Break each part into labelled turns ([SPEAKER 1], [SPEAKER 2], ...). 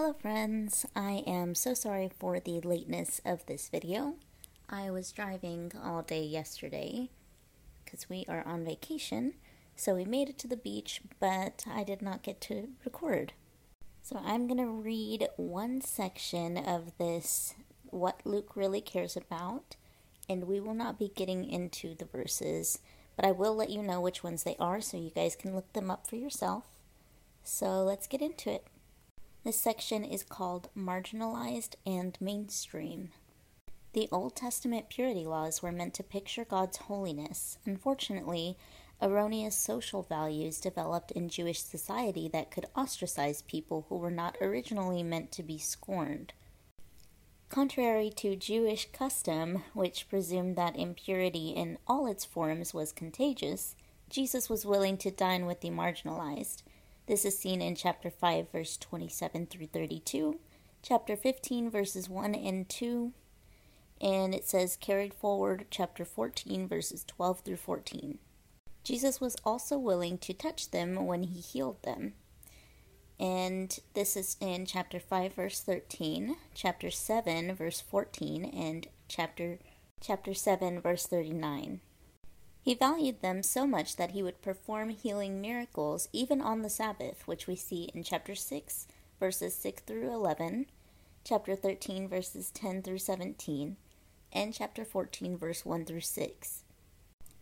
[SPEAKER 1] Hello friends, I am so sorry for the lateness of this video. I was driving all day yesterday because we are on vacation, so we made it to the beach, but I did not get to record. So I'm going to read one section of this, What Luke Really Cares About, and we will not be getting into the verses, but I will let you know which ones they are so you guys can look them up for yourself. So let's get into it. This section is called Marginalized and Mainstream. The Old Testament purity laws were meant to picture God's holiness. Unfortunately, erroneous social values developed in Jewish society that could ostracize people who were not originally meant to be scorned. Contrary to Jewish custom, which presumed that impurity in all its forms was contagious, Jesus was willing to dine with the marginalized. This is seen in chapter 5, verse 27 through 32, chapter 15, verses 1 and 2, and it says carried forward chapter 14, verses 12 through 14. Jesus was also willing to touch them when he healed them. And this is in chapter 5 verse 13, chapter 7 verse 14 and chapter chapter 7 verse 39. He valued them so much that he would perform healing miracles even on the Sabbath, which we see in chapter 6 verses 6 through 11, chapter 13 verses 10 through 17, and chapter 14 verse 1 through 6.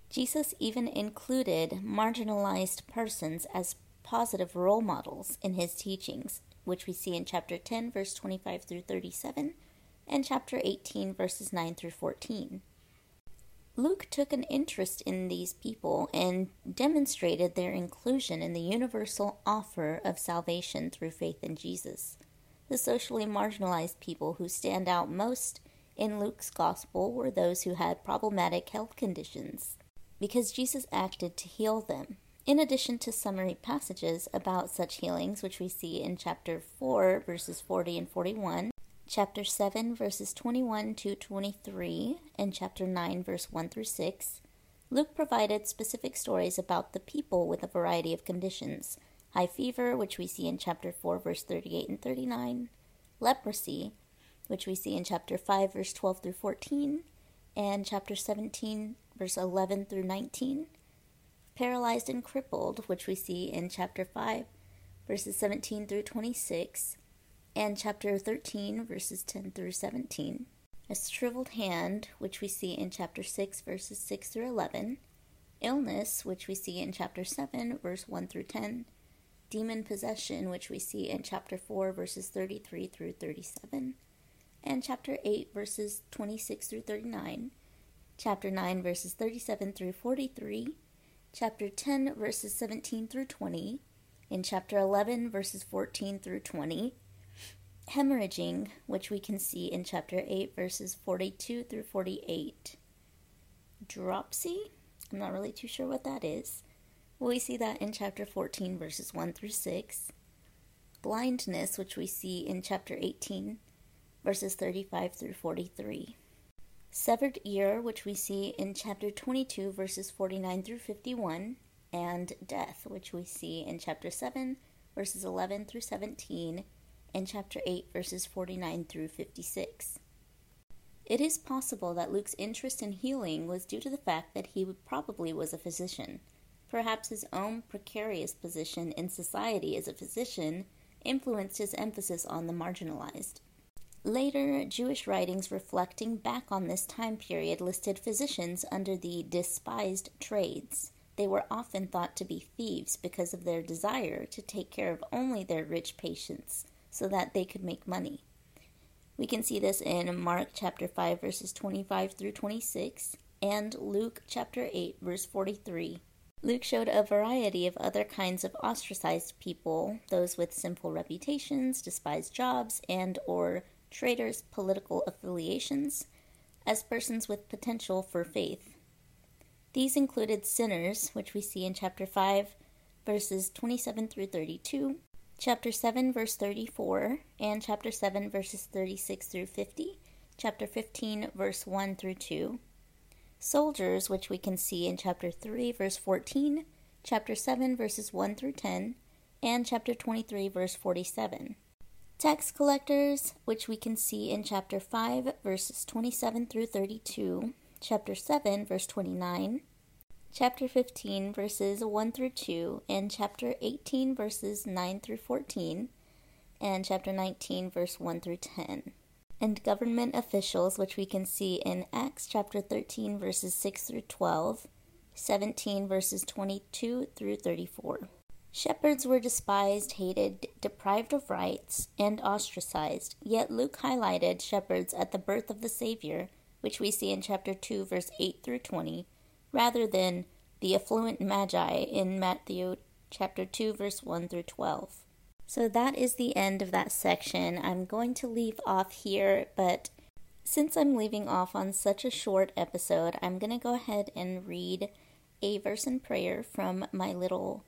[SPEAKER 1] Jesus even included marginalized persons as positive role models in his teachings, which we see in chapter 10, verse 25 through 37, and chapter 18, verses 9 through 14. Luke took an interest in these people and demonstrated their inclusion in the universal offer of salvation through faith in Jesus. The socially marginalized people who stand out most in Luke's gospel were those who had problematic health conditions, because Jesus acted to heal them. In addition to summary passages about such healings, which we see in chapter 4, verses 40 and 41, chapter 7, verses 21 to 23, and chapter 9, verse 1 through 6, Luke provided specific stories about the people with a variety of conditions high fever, which we see in chapter 4, verse 38 and 39, leprosy, which we see in chapter 5, verse 12 through 14, and chapter 17, verse 11 through 19 paralyzed and crippled, which we see in chapter 5, verses 17 through 26, and chapter 13, verses 10 through 17. A shriveled hand, which we see in chapter 6, verses 6 through 11. Illness, which we see in chapter 7, verse 1 through 10. Demon possession, which we see in chapter 4, verses 33 through 37. And chapter 8, verses 26 through 39. Chapter 9, verses 37 through 43 chapter 10, verses 17 through 20, in chapter 11, verses 14 through 20, hemorrhaging, which we can see in chapter 8, verses 42 through 48. Dropsy, I'm not really too sure what that is. We see that in chapter 14, verses 1 through 6. Blindness, which we see in chapter 18, verses 35 through 43 severed ear, which we see in chapter 22, verses 49 through 51, and death, which we see in chapter 7, verses 11 through 17, and chapter 8, verses 49 through 56. It is possible that Luke's interest in healing was due to the fact that he probably was a physician. Perhaps his own precarious position in society as a physician influenced his emphasis on the marginalized. Later, Jewish writings reflecting back on this time period listed physicians under the despised trades. They were often thought to be thieves because of their desire to take care of only their rich patients so that they could make money. We can see this in Mark chapter 5 verses 25 through 26 and Luke chapter 8 verse 43. Luke showed a variety of other kinds of ostracized people, those with sinful reputations, despised jobs, and or traitors' political affiliations, as persons with potential for faith. These included sinners, which we see in chapter 5, verses 27 through 32, chapter 7, verse 34, and chapter 7, verses 36 through 50, chapter 15, verse 1 through 2. Soldiers, which we can see in chapter 3, verse 14, chapter 7, verses 1 through 10, and chapter 23, verse 47. Tax collectors, which we can see in chapter 5, verses 27 through 32, chapter 7, verse 29, chapter 15, verses 1 through 2, and chapter 18, verses 9 through 14, and chapter 19, verse 1 through 10. And government officials, which we can see in Acts chapter 13, verses 6 through 12, 17, verses 22 through 34. Shepherds were despised, hated, deprived of rights, and ostracized, yet Luke highlighted shepherds at the birth of the Savior, which we see in chapter 2, verse 8 through 20, rather than the affluent magi in Matthew chapter 2, verse 1 through 12. So that is the end of that section. I'm going to leave off here, but since I'm leaving off on such a short episode, I'm going to go ahead and read a verse in prayer from my little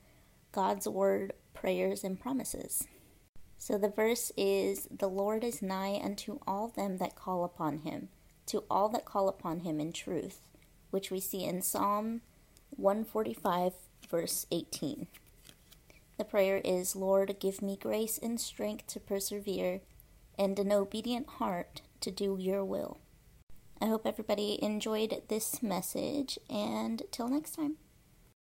[SPEAKER 1] God's Word prayers and promises. So the verse is The Lord is nigh unto all them that call upon him, to all that call upon him in truth, which we see in Psalm 145, verse 18. The prayer is Lord, give me grace and strength to persevere, and an obedient heart to do your will. I hope everybody enjoyed this message, and till next time.